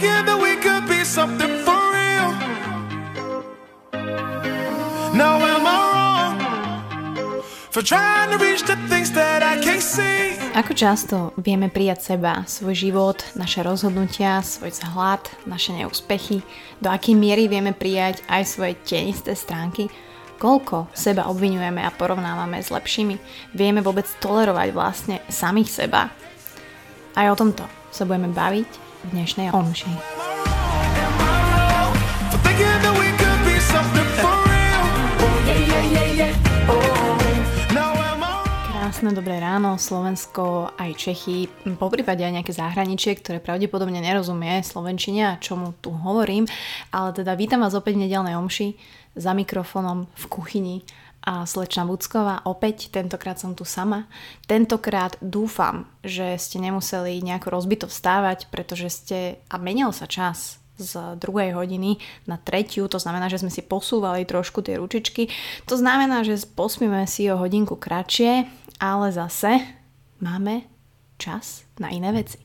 that we could be something for real. Now am I wrong for trying to reach the things that I can't see? Ako často vieme prijať seba, svoj život, naše rozhodnutia, svoj vzhľad, naše neúspechy, do akej miery vieme prijať aj svoje tenisté stránky, koľko seba obvinujeme a porovnávame s lepšími, vieme vôbec tolerovať vlastne samých seba. Aj o tomto sa budeme baviť v dnešnej omši. Krásne dobré ráno, Slovensko aj Čechy, po prípade aj nejaké zahraničie, ktoré pravdepodobne nerozumie slovenčine a čomu tu hovorím, ale teda vítam vás opäť v nedelnej omši za mikrofónom v kuchyni a slečna Bucková. Opäť, tentokrát som tu sama. Tentokrát dúfam, že ste nemuseli nejako rozbito vstávať, pretože ste, a menil sa čas z druhej hodiny na tretiu, to znamená, že sme si posúvali trošku tie ručičky. To znamená, že pospíme si o hodinku kratšie, ale zase máme čas na iné veci.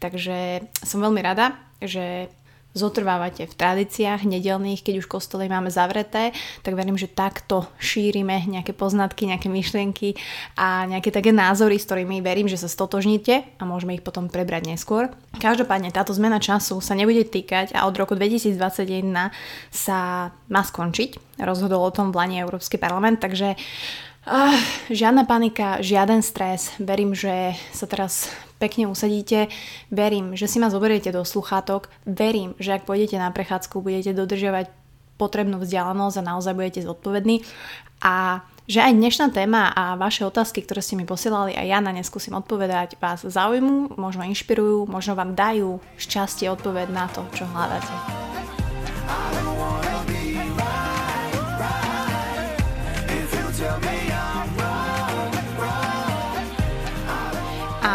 Takže som veľmi rada, že zotrvávate v tradíciách nedelných, keď už kostoly máme zavreté, tak verím, že takto šírime nejaké poznatky, nejaké myšlienky a nejaké také názory, s ktorými verím, že sa stotožníte a môžeme ich potom prebrať neskôr. Každopádne táto zmena času sa nebude týkať a od roku 2021 sa má skončiť. Rozhodol o tom v Lani Európsky parlament, takže Uh, žiadna panika, žiaden stres. Verím, že sa teraz pekne usadíte. Verím, že si ma zoberiete do sluchátok. Verím, že ak pôjdete na prechádzku, budete dodržiavať potrebnú vzdialenosť a naozaj budete zodpovední. A že aj dnešná téma a vaše otázky, ktoré ste mi posielali a ja na ne skúsim odpovedať, vás zaujmú, možno inšpirujú, možno vám dajú šťastie odpoveď na to, čo hľadáte.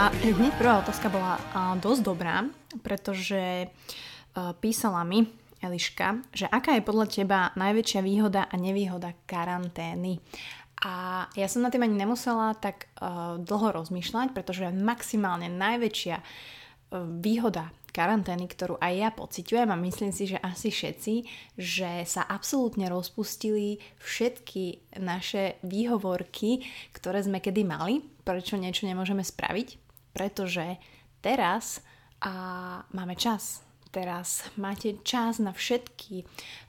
A hneď prvá otázka bola a, dosť dobrá, pretože a, písala mi Eliška, že aká je podľa teba najväčšia výhoda a nevýhoda karantény. A ja som na tým ani nemusela tak uh, dlho rozmýšľať, pretože maximálne najväčšia uh, výhoda karantény, ktorú aj ja pociťujem a myslím si, že asi všetci, že sa absolútne rozpustili všetky naše výhovorky, ktoré sme kedy mali, prečo niečo nemôžeme spraviť, pretože teraz a máme čas. Teraz máte čas na všetky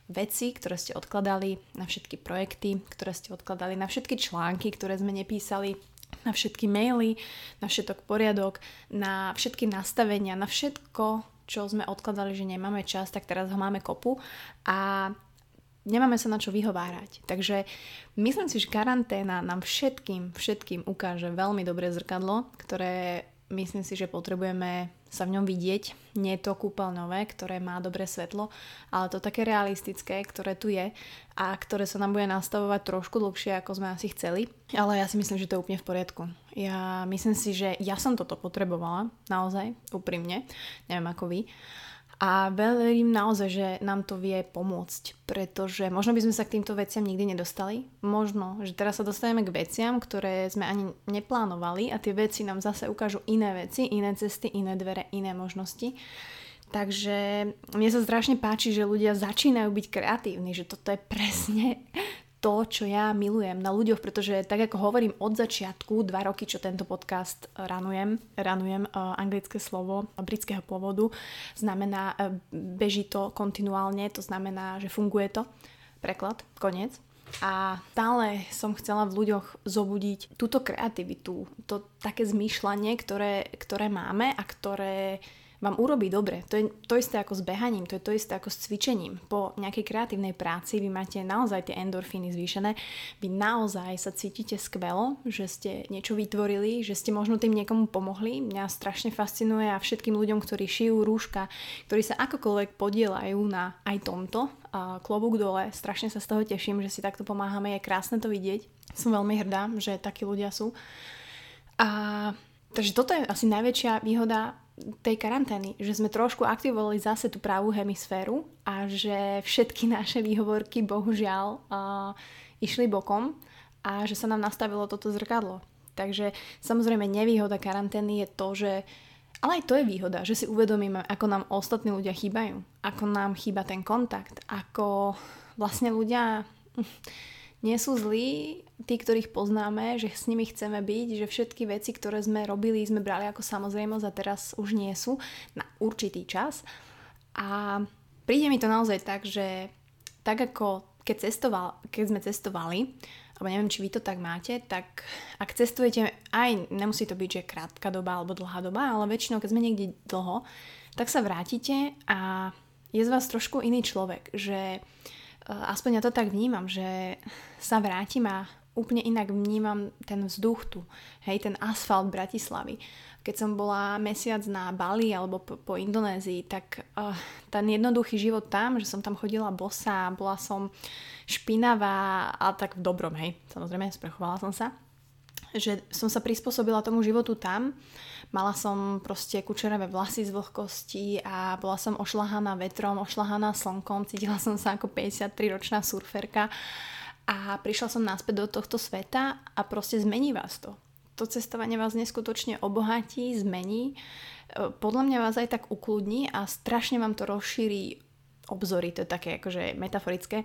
veci, ktoré ste odkladali, na všetky projekty, ktoré ste odkladali, na všetky články, ktoré sme nepísali, na všetky maily, na všetok poriadok, na všetky nastavenia, na všetko, čo sme odkladali, že nemáme čas, tak teraz ho máme kopu a nemáme sa na čo vyhovárať. Takže myslím si, že karanténa nám všetkým, všetkým ukáže veľmi dobré zrkadlo, ktoré myslím si, že potrebujeme sa v ňom vidieť. Nie to kúpeľňové, ktoré má dobré svetlo, ale to také realistické, ktoré tu je a ktoré sa nám bude nastavovať trošku dlhšie, ako sme asi chceli. Ale ja si myslím, že to je úplne v poriadku. Ja myslím si, že ja som toto potrebovala, naozaj, úprimne. Neviem ako vy. A verím naozaj, že nám to vie pomôcť, pretože možno by sme sa k týmto veciam nikdy nedostali. Možno, že teraz sa dostaneme k veciam, ktoré sme ani neplánovali a tie veci nám zase ukážu iné veci, iné cesty, iné dvere, iné možnosti. Takže mne sa strašne páči, že ľudia začínajú byť kreatívni, že toto je presne to, čo ja milujem na ľuďoch, pretože tak ako hovorím od začiatku, dva roky, čo tento podcast ranujem, ranujem uh, anglické slovo britského pôvodu, znamená, uh, beží to kontinuálne, to znamená, že funguje to. Preklad, koniec. A stále som chcela v ľuďoch zobudiť túto kreativitu, to také zmýšľanie, ktoré, ktoré máme a ktoré vám urobí dobre. To je to isté ako s behaním, to je to isté ako s cvičením. Po nejakej kreatívnej práci vy máte naozaj tie endorfíny zvýšené, vy naozaj sa cítite skvelo, že ste niečo vytvorili, že ste možno tým niekomu pomohli. Mňa strašne fascinuje a všetkým ľuďom, ktorí šijú rúška, ktorí sa akokoľvek podielajú na aj tomto, klobúk dole, strašne sa z toho teším, že si takto pomáhame, je krásne to vidieť. Som veľmi hrdá, že takí ľudia sú. A Takže toto je asi najväčšia výhoda tej karantény, že sme trošku aktivovali zase tú pravú hemisféru a že všetky naše výhovorky bohužiaľ uh, išli bokom a že sa nám nastavilo toto zrkadlo. Takže samozrejme nevýhoda karantény je to, že Ale aj to je výhoda, že si uvedomíme, ako nám ostatní ľudia chýbajú, ako nám chýba ten kontakt, ako vlastne ľudia nie sú zlí, tí, ktorých poznáme, že s nimi chceme byť, že všetky veci, ktoré sme robili, sme brali ako samozrejmosť a teraz už nie sú na určitý čas. A príde mi to naozaj tak, že tak ako keď, cestoval, keď sme cestovali, alebo neviem, či vy to tak máte, tak ak cestujete, aj nemusí to byť, že krátka doba alebo dlhá doba, ale väčšinou, keď sme niekde dlho, tak sa vrátite a je z vás trošku iný človek, že e, aspoň ja to tak vnímam, že sa vrátim a úplne inak vnímam ten vzduch tu, hej, ten asfalt Bratislavy. Keď som bola mesiac na Bali alebo po, po Indonézii, tak uh, ten jednoduchý život tam, že som tam chodila bosa, bola som špinavá a tak v dobrom, hej, samozrejme, sprchovala som sa, že som sa prispôsobila tomu životu tam, mala som proste kučeravé vlasy z vlhkosti a bola som ošlahaná vetrom, ošlahaná slnkom, cítila som sa ako 53-ročná surferka. A prišla som naspäť do tohto sveta a proste zmení vás to. To cestovanie vás neskutočne obohatí, zmení. E, podľa mňa vás aj tak ukludní a strašne vám to rozšíri obzory, to je také akože metaforické,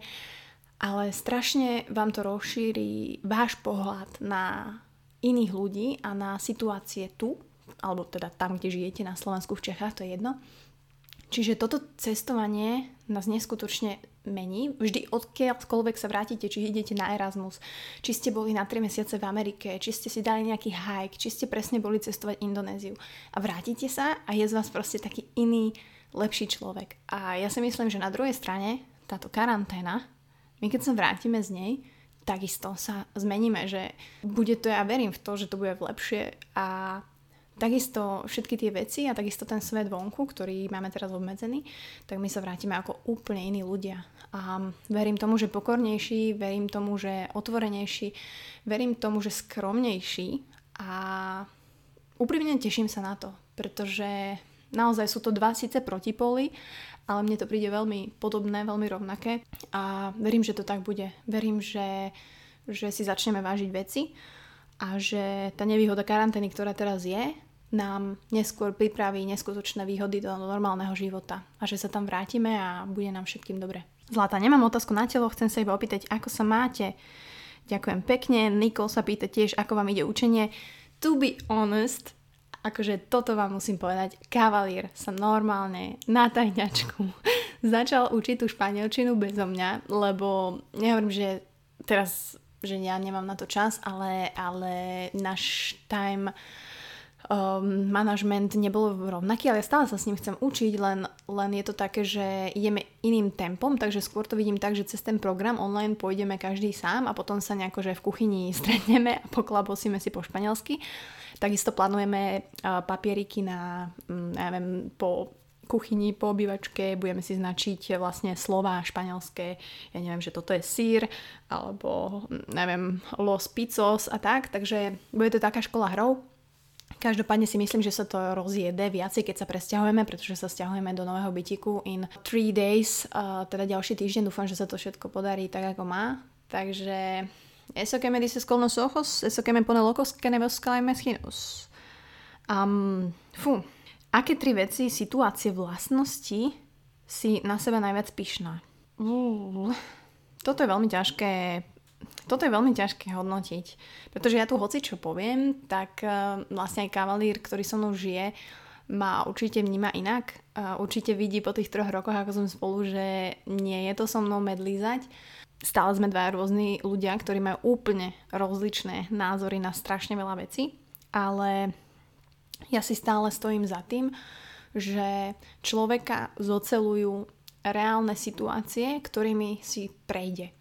ale strašne vám to rozšíri váš pohľad na iných ľudí a na situácie tu, alebo teda tam, kde žijete na Slovensku, v Čechách, to je jedno. Čiže toto cestovanie nás neskutočne mení. Vždy odkiaľkoľvek sa vrátite, či idete na Erasmus, či ste boli na 3 mesiace v Amerike, či ste si dali nejaký hike, či ste presne boli cestovať Indonéziu a vrátite sa a je z vás proste taký iný, lepší človek. A ja si myslím, že na druhej strane táto karanténa, my keď sa vrátime z nej, takisto sa zmeníme, že bude to, ja verím v to, že to bude lepšie a takisto všetky tie veci a takisto ten svet vonku, ktorý máme teraz obmedzený, tak my sa vrátime ako úplne iní ľudia. A verím tomu, že pokornejší, verím tomu, že otvorenejší, verím tomu, že skromnejší a úprimne teším sa na to, pretože naozaj sú to dva síce protipóly, ale mne to príde veľmi podobné, veľmi rovnaké a verím, že to tak bude. Verím, že, že si začneme vážiť veci a že tá nevýhoda karantény, ktorá teraz je, nám neskôr pripraví neskutočné výhody do normálneho života a že sa tam vrátime a bude nám všetkým dobre. Zlata, nemám otázku na telo, chcem sa iba opýtať, ako sa máte. Ďakujem pekne. Nikol sa pýta tiež, ako vám ide učenie. To be honest, akože toto vám musím povedať, kavalír sa normálne na tajňačku začal učiť tú španielčinu bezo mňa, lebo nehovorím, že teraz, že ja nemám na to čas, ale, ale náš time um, manažment nebol rovnaký, ale stále sa s ním chcem učiť, len, len je to také, že ideme iným tempom, takže skôr to vidím tak, že cez ten program online pôjdeme každý sám a potom sa nejako, že v kuchyni stretneme a poklabosíme si po španielsky. Takisto plánujeme papieriky na, ja neviem, po kuchyni po obývačke budeme si značiť vlastne slova španielské, ja neviem, že toto je sír, alebo neviem, los picos a tak, takže bude to taká škola hrov, Každopádne si myslím, že sa to rozjede viacej, keď sa presťahujeme, pretože sa stiahujeme do nového bytiku in 3 days, teda ďalší týždeň. Dúfam, že sa to všetko podarí tak, ako má. Takže eso que me dices con los ojos, eso que me pone locos, que ne busca mezquinos. Um, fú. Aké tri veci, situácie, vlastnosti si na seba najviac pyšná? Toto je veľmi ťažké toto je veľmi ťažké hodnotiť, pretože ja tu hoci čo poviem, tak uh, vlastne aj kavalír, ktorý so mnou žije, ma určite vníma inak. Uh, určite vidí po tých troch rokoch, ako som spolu, že nie je to so mnou medlízať. Stále sme dva rôzni ľudia, ktorí majú úplne rozličné názory na strašne veľa vecí, ale ja si stále stojím za tým, že človeka zocelujú reálne situácie, ktorými si prejde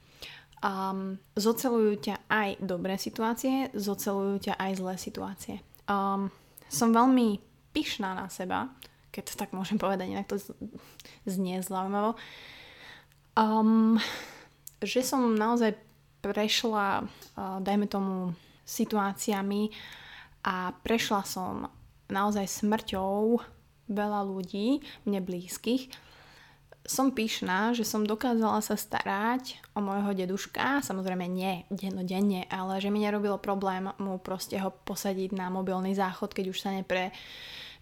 um, zocelujú ťa aj dobré situácie, zocelujú ťa aj zlé situácie. Um, som veľmi pyšná na seba, keď to tak môžem povedať, inak to znie zaujímavo, um, že som naozaj prešla, dajme tomu, situáciami a prešla som naozaj smrťou veľa ľudí, mne blízkych, som pyšná, že som dokázala sa starať o môjho deduška, samozrejme nie dennodenne, ale že mi nerobilo problém mu proste ho posadiť na mobilný záchod, keď už sa nepre,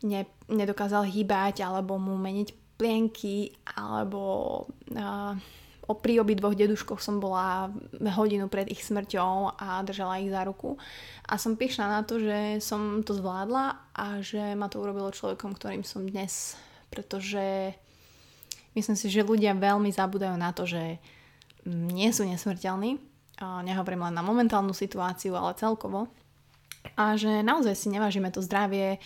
ne, nedokázal hýbať alebo mu meniť plienky alebo uh, pri obidvoch deduškoch som bola hodinu pred ich smrťou a držala ich za ruku. A som pyšná na to, že som to zvládla a že ma to urobilo človekom, ktorým som dnes. Pretože myslím si, že ľudia veľmi zabudajú na to, že nie sú nesmrteľní. Nehovorím len na momentálnu situáciu, ale celkovo. A že naozaj si nevážime to zdravie.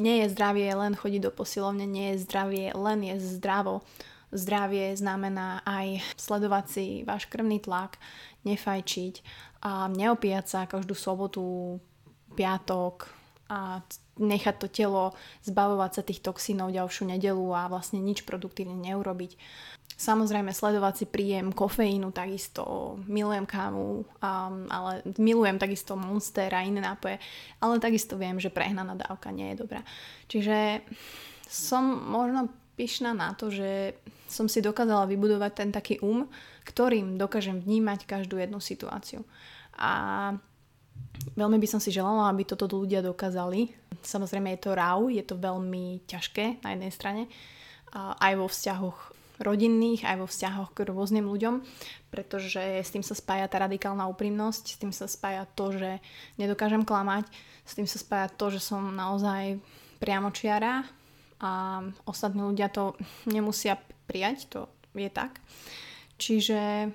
Nie je zdravie len chodiť do posilovne, nie je zdravie len je zdravo. Zdravie znamená aj sledovať si váš krvný tlak, nefajčiť a neopíjať sa každú sobotu, piatok a nechať to telo zbavovať sa tých toxínov ďalšiu nedelu a vlastne nič produktívne neurobiť. Samozrejme sledovať si príjem kofeínu, takisto milujem kávu, um, ale milujem takisto Monster a iné nápoje, ale takisto viem, že prehnaná dávka nie je dobrá. Čiže som možno pyšná na to, že som si dokázala vybudovať ten taký um, ktorým dokážem vnímať každú jednu situáciu. A veľmi by som si želala, aby toto ľudia dokázali. Samozrejme je to rau, je to veľmi ťažké na jednej strane, aj vo vzťahoch rodinných, aj vo vzťahoch k rôznym ľuďom, pretože s tým sa spája tá radikálna úprimnosť, s tým sa spája to, že nedokážem klamať, s tým sa spája to, že som naozaj priamočiara a ostatní ľudia to nemusia prijať, to je tak. Čiže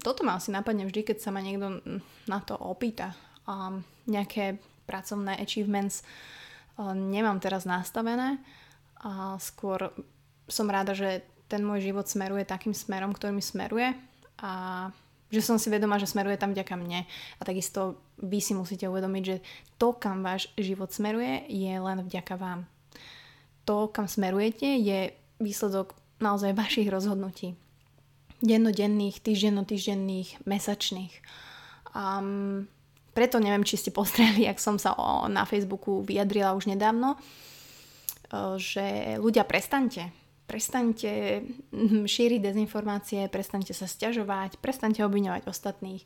toto ma asi napadne vždy, keď sa ma niekto na to opýta. A nejaké pracovné achievements nemám teraz nastavené a skôr som rada, že ten môj život smeruje takým smerom, ktorým smeruje a že som si vedomá, že smeruje tam vďaka mne. A takisto vy si musíte uvedomiť, že to, kam váš život smeruje, je len vďaka vám. To, kam smerujete, je výsledok naozaj vašich rozhodnutí. Dennodenných, týždenno-týždenných, mesačných. Um, preto neviem, či ste postreli, ak som sa o, na Facebooku vyjadrila už nedávno, že ľudia prestaňte prestaňte šíriť dezinformácie, prestaňte sa stiažovať, prestaňte obviňovať ostatných.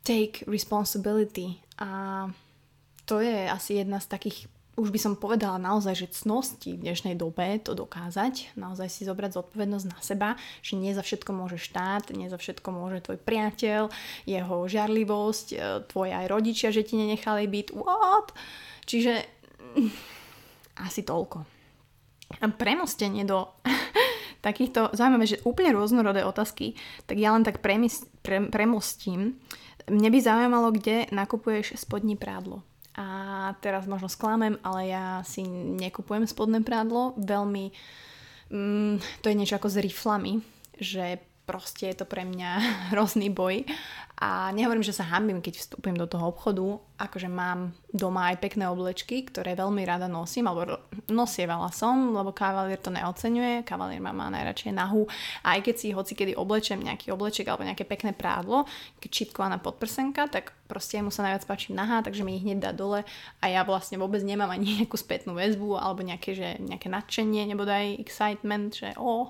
Take responsibility. A to je asi jedna z takých, už by som povedala naozaj, že cnosti v dnešnej dobe to dokázať, naozaj si zobrať zodpovednosť na seba, že nie za všetko môže štát, nie za všetko môže tvoj priateľ, jeho žiarlivosť, e, tvoje aj rodičia, že ti nenechali byť, what? Čiže hm, asi toľko premostenie do takýchto, zaujímavé, že úplne rôznorodé otázky, tak ja len tak premis, pre, premostím. Mne by zaujímalo, kde nakupuješ spodní prádlo. A teraz možno sklamem, ale ja si nekupujem spodné prádlo. Veľmi, mm, to je niečo ako s riflami, že proste je to pre mňa hrozný boj. A nehovorím, že sa hambím, keď vstúpim do toho obchodu, akože mám doma aj pekné oblečky, ktoré veľmi rada nosím, alebo nosievala som, lebo kavalier to neocenuje, kavalier má, má najradšej nahu a aj keď si hoci kedy oblečem nejaký obleček alebo nejaké pekné prádlo, keď čípkovaná podprsenka, tak proste mu sa najviac páči nahá, takže mi ich hneď dá dole. A ja vlastne vôbec nemám ani nejakú spätnú väzbu alebo nejaké, že, nejaké nadšenie, nebo aj excitement, že o, oh.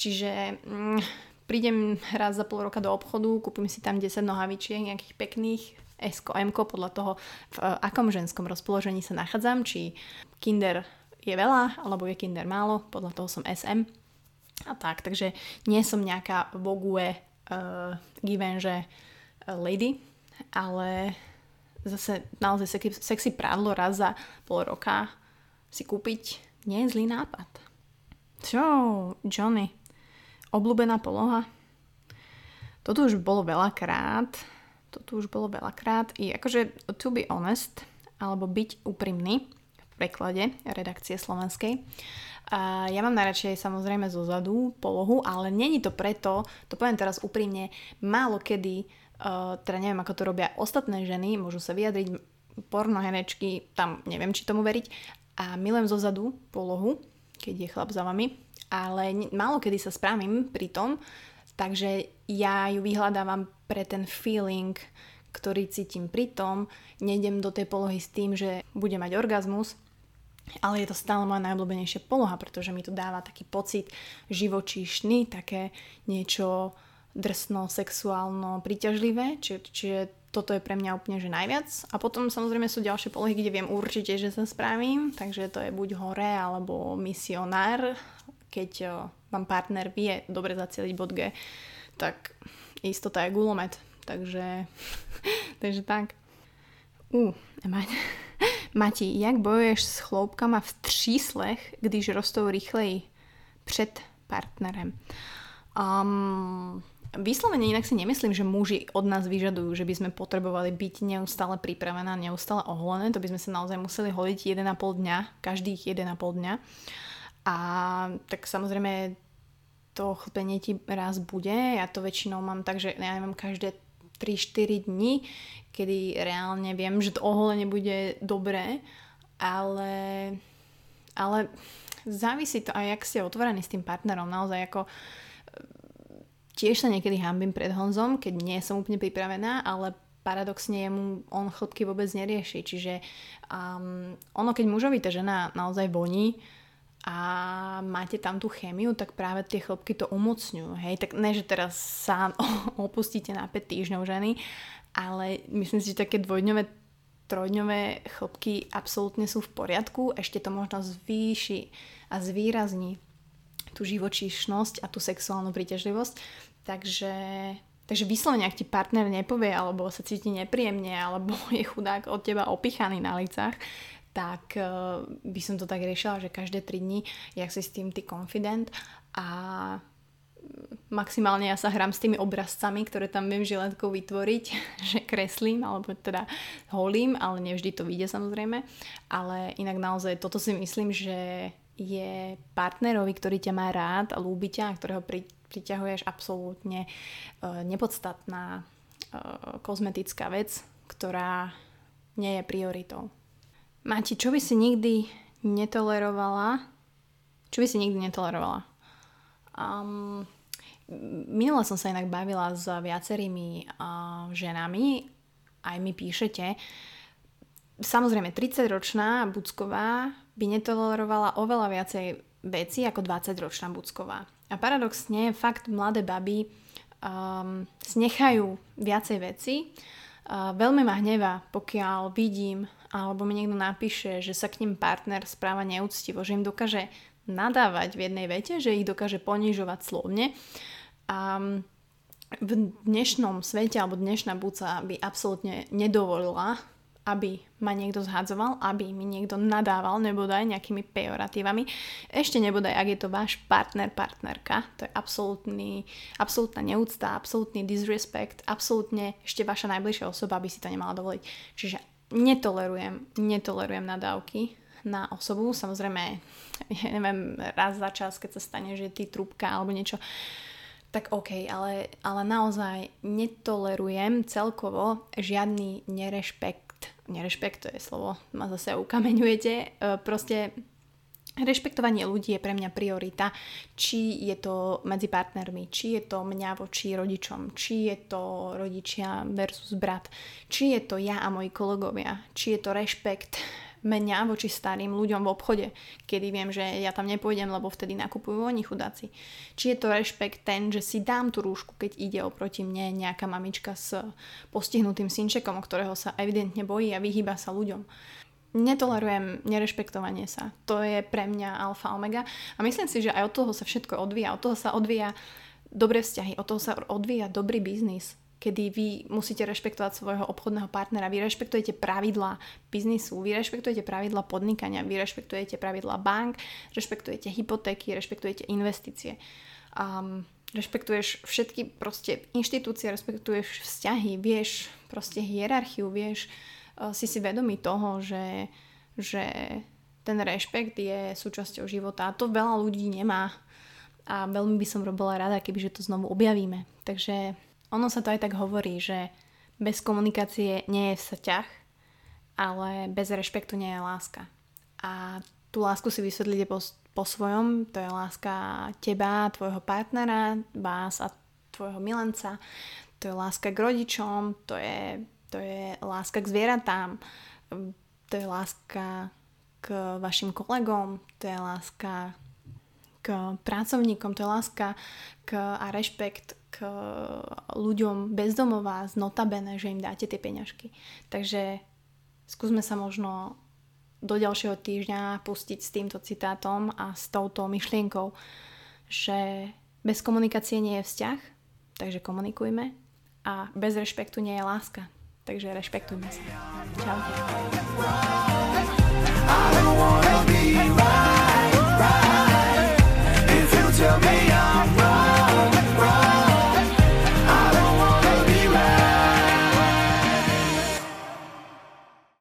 čiže mm, prídem raz za pol roka do obchodu, kúpim si tam 10 nohavičiek nejakých pekných, S, M, podľa toho, v akom ženskom rozpoložení sa nachádzam, či kinder je veľa, alebo je kinder málo, podľa toho som SM. A tak, takže nie som nejaká vogue uh, Givenchy uh, lady, ale zase naozaj sexy, sexy prádlo raz za pol roka si kúpiť nie je zlý nápad. Čo, Johnny? Obľúbená poloha. Toto už bolo veľakrát. Toto už bolo veľakrát. I akože to be honest, alebo byť úprimný v preklade redakcie slovenskej. A ja mám najradšej samozrejme zo zadu polohu, ale není to preto, to poviem teraz úprimne, málo kedy, uh, teda neviem ako to robia ostatné ženy, môžu sa vyjadriť, pornoherečky, tam neviem či tomu veriť, a milujem zo zadu polohu, keď je chlap za vami, ale málo kedy sa spravím pri tom, takže ja ju vyhľadávam pre ten feeling, ktorý cítim pri tom, nejdem do tej polohy s tým, že budem mať orgazmus, ale je to stále moja najobľúbenejšia poloha, pretože mi to dáva taký pocit živočíšny, také niečo drsno, sexuálno, príťažlivé, či, čiže toto je pre mňa úplne že najviac. A potom samozrejme sú ďalšie polohy, kde viem určite, že sa spravím, takže to je buď hore alebo misionár, keď vám partner vie dobre zacieliť bod G, tak istota je gulomet. Takže, takže tak. Uh, Mati, jak bojuješ s chloupkama v tříslech, když rostou rychleji před partnerem? Um, Vyslovene inak si nemyslím, že muži od nás vyžadujú, že by sme potrebovali byť neustále pripravená, neustále oholené. To by sme sa naozaj museli holiť 1,5 dňa, každých 1,5 dňa. A tak samozrejme to chlpenie ti raz bude. Ja to väčšinou mám tak, že ja neviem, každé 3-4 dní, kedy reálne viem, že to oholenie bude dobré, ale, ale závisí to aj, jak ste otvorení s tým partnerom. Naozaj ako Tiež sa niekedy hambím pred Honzom, keď nie som úplne pripravená, ale paradoxne jemu on chlopky vôbec nerieši. Čiže um, ono, keď mužovi tá žena naozaj voní a máte tam tú chemiu, tak práve tie chlopky to umocňujú. Hej? Tak ne, že teraz sa opustíte na 5 týždňov ženy, ale myslím si, že také dvojdňové trojdňové chlopky absolútne sú v poriadku, ešte to možno zvýši a zvýrazní tú živočíšnosť a tú sexuálnu príťažlivosť. Takže, takže vyslovene, ak ti partner nepovie, alebo sa cíti nepríjemne, alebo je chudák od teba opichaný na licách, tak uh, by som to tak riešila, že každé 3 dní, jak si s tým ty confident a maximálne ja sa hrám s tými obrazcami, ktoré tam viem žiletkou vytvoriť, že kreslím, alebo teda holím, ale nevždy to vyjde samozrejme. Ale inak naozaj toto si myslím, že je partnerovi, ktorý ťa má rád a ľúbi ťa a ktorého pri, priťahuješ absolútne uh, nepodstatná uh, kozmetická vec, ktorá nie je prioritou. Máti, čo by si nikdy netolerovala? Čo by si nikdy netolerovala? Um, minula som sa inak bavila s viacerými uh, ženami, aj mi píšete. Samozrejme, 30-ročná Bucková by netolerovala oveľa viacej veci ako 20-ročná Bucková. A paradoxne, fakt mladé baby um, snechajú viacej veci. Uh, veľmi ma hnevá, pokiaľ vidím alebo mi niekto napíše, že sa k ním partner správa neúctivo, že im dokáže nadávať v jednej vete, že ich dokáže ponižovať slovne. A um, v dnešnom svete alebo dnešná buca by absolútne nedovolila aby ma niekto zhadzoval, aby mi niekto nadával, nebodaj nejakými pejoratívami. Ešte nebodaj, ak je to váš partner, partnerka. To je absolútny, absolútna neúcta, absolútny disrespect, absolútne ešte vaša najbližšia osoba by si to nemala dovoliť. Čiže netolerujem, netolerujem nadávky na osobu. Samozrejme, ja neviem, raz za čas, keď sa stane, že ty trúbka alebo niečo, tak OK, ale, ale naozaj netolerujem celkovo žiadny nerešpekt nerešpekt, to je slovo, ma zase ukameňujete, e, proste Rešpektovanie ľudí je pre mňa priorita, či je to medzi partnermi, či je to mňa voči rodičom, či je to rodičia versus brat, či je to ja a moji kolegovia, či je to rešpekt mňa voči starým ľuďom v obchode, kedy viem, že ja tam nepôjdem, lebo vtedy nakupujú oni chudáci. Či je to rešpekt ten, že si dám tú rúšku, keď ide oproti mne nejaká mamička s postihnutým synčekom, ktorého sa evidentne bojí a vyhýba sa ľuďom. Netolerujem nerešpektovanie sa. To je pre mňa alfa omega. A myslím si, že aj od toho sa všetko odvíja. Od toho sa odvíja dobré vzťahy, od toho sa odvíja dobrý biznis kedy vy musíte rešpektovať svojho obchodného partnera, vy rešpektujete pravidla biznisu, vy rešpektujete pravidla podnikania, vy rešpektujete pravidla bank, rešpektujete hypotéky, rešpektujete investície. Um, rešpektuješ všetky proste inštitúcie, rešpektuješ vzťahy, vieš proste hierarchiu, vieš, uh, si si vedomý toho, že, že ten rešpekt je súčasťou života a to veľa ľudí nemá a veľmi by som robila rada, kebyže to znovu objavíme. Takže ono sa to aj tak hovorí, že bez komunikácie nie je vzťah, ale bez rešpektu nie je láska. A tú lásku si vysvetlíte po, po svojom, to je láska teba, tvojho partnera, vás a tvojho milenca, to je láska k rodičom, to je, to je láska k zvieratám, to je láska k vašim kolegom, to je láska k pracovníkom, to je láska k, a rešpekt k k ľuďom bezdomová z notabene, že im dáte tie peňažky. Takže skúsme sa možno do ďalšieho týždňa pustiť s týmto citátom a s touto myšlienkou, že bez komunikácie nie je vzťah, takže komunikujme a bez rešpektu nie je láska. Takže rešpektujme sa. Čau.